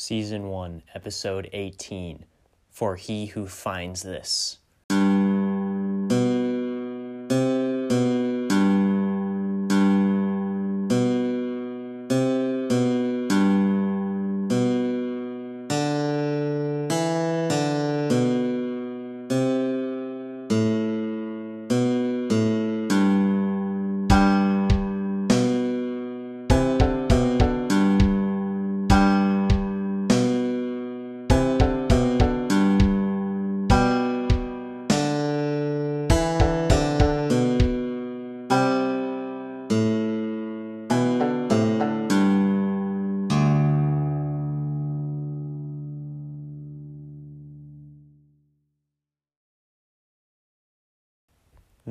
Season 1, Episode 18 For He Who Finds This.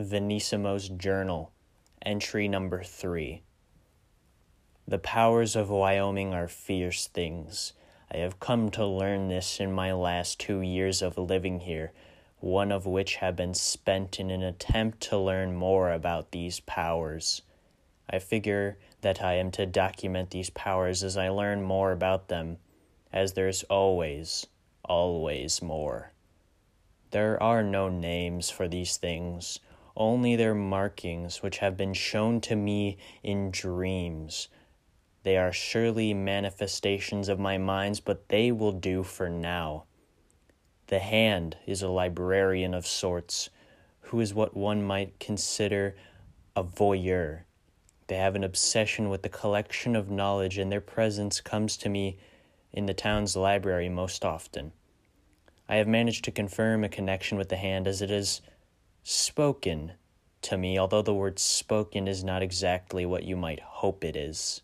Venissimo's Journal, entry number three. The powers of Wyoming are fierce things. I have come to learn this in my last two years of living here, one of which have been spent in an attempt to learn more about these powers. I figure that I am to document these powers as I learn more about them, as there's always, always more. There are no names for these things only their markings, which have been shown to me in dreams. They are surely manifestations of my minds, but they will do for now. The hand is a librarian of sorts, who is what one might consider a voyeur. They have an obsession with the collection of knowledge, and their presence comes to me in the town's library most often. I have managed to confirm a connection with the hand as it is spoken to me, although the word spoken is not exactly what you might hope it is.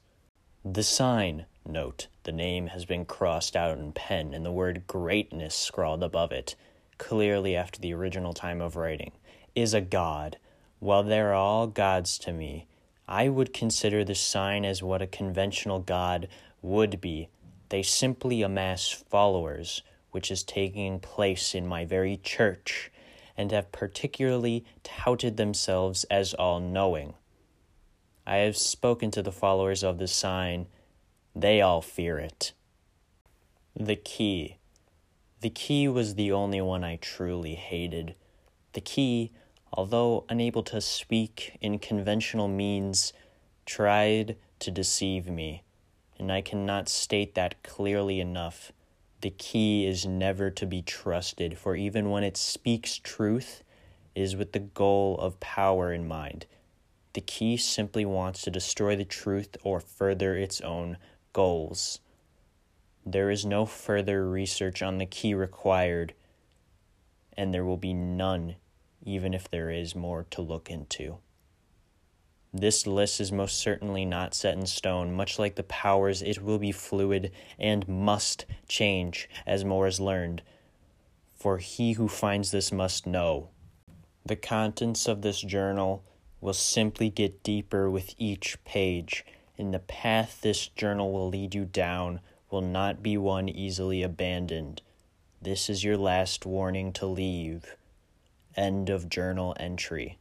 The sign, note, the name has been crossed out in pen and the word greatness scrawled above it, clearly after the original time of writing, is a god. While they're all gods to me, I would consider the sign as what a conventional god would be. They simply amass followers, which is taking place in my very church and have particularly touted themselves as all knowing. I have spoken to the followers of the sign, they all fear it. The key. The key was the only one I truly hated. The key, although unable to speak in conventional means, tried to deceive me, and I cannot state that clearly enough. The key is never to be trusted, for even when it speaks truth, it is with the goal of power in mind. The key simply wants to destroy the truth or further its own goals. There is no further research on the key required, and there will be none, even if there is more to look into. This list is most certainly not set in stone. Much like the powers, it will be fluid and must change as more is learned. For he who finds this must know. The contents of this journal will simply get deeper with each page, and the path this journal will lead you down will not be one easily abandoned. This is your last warning to leave. End of journal entry.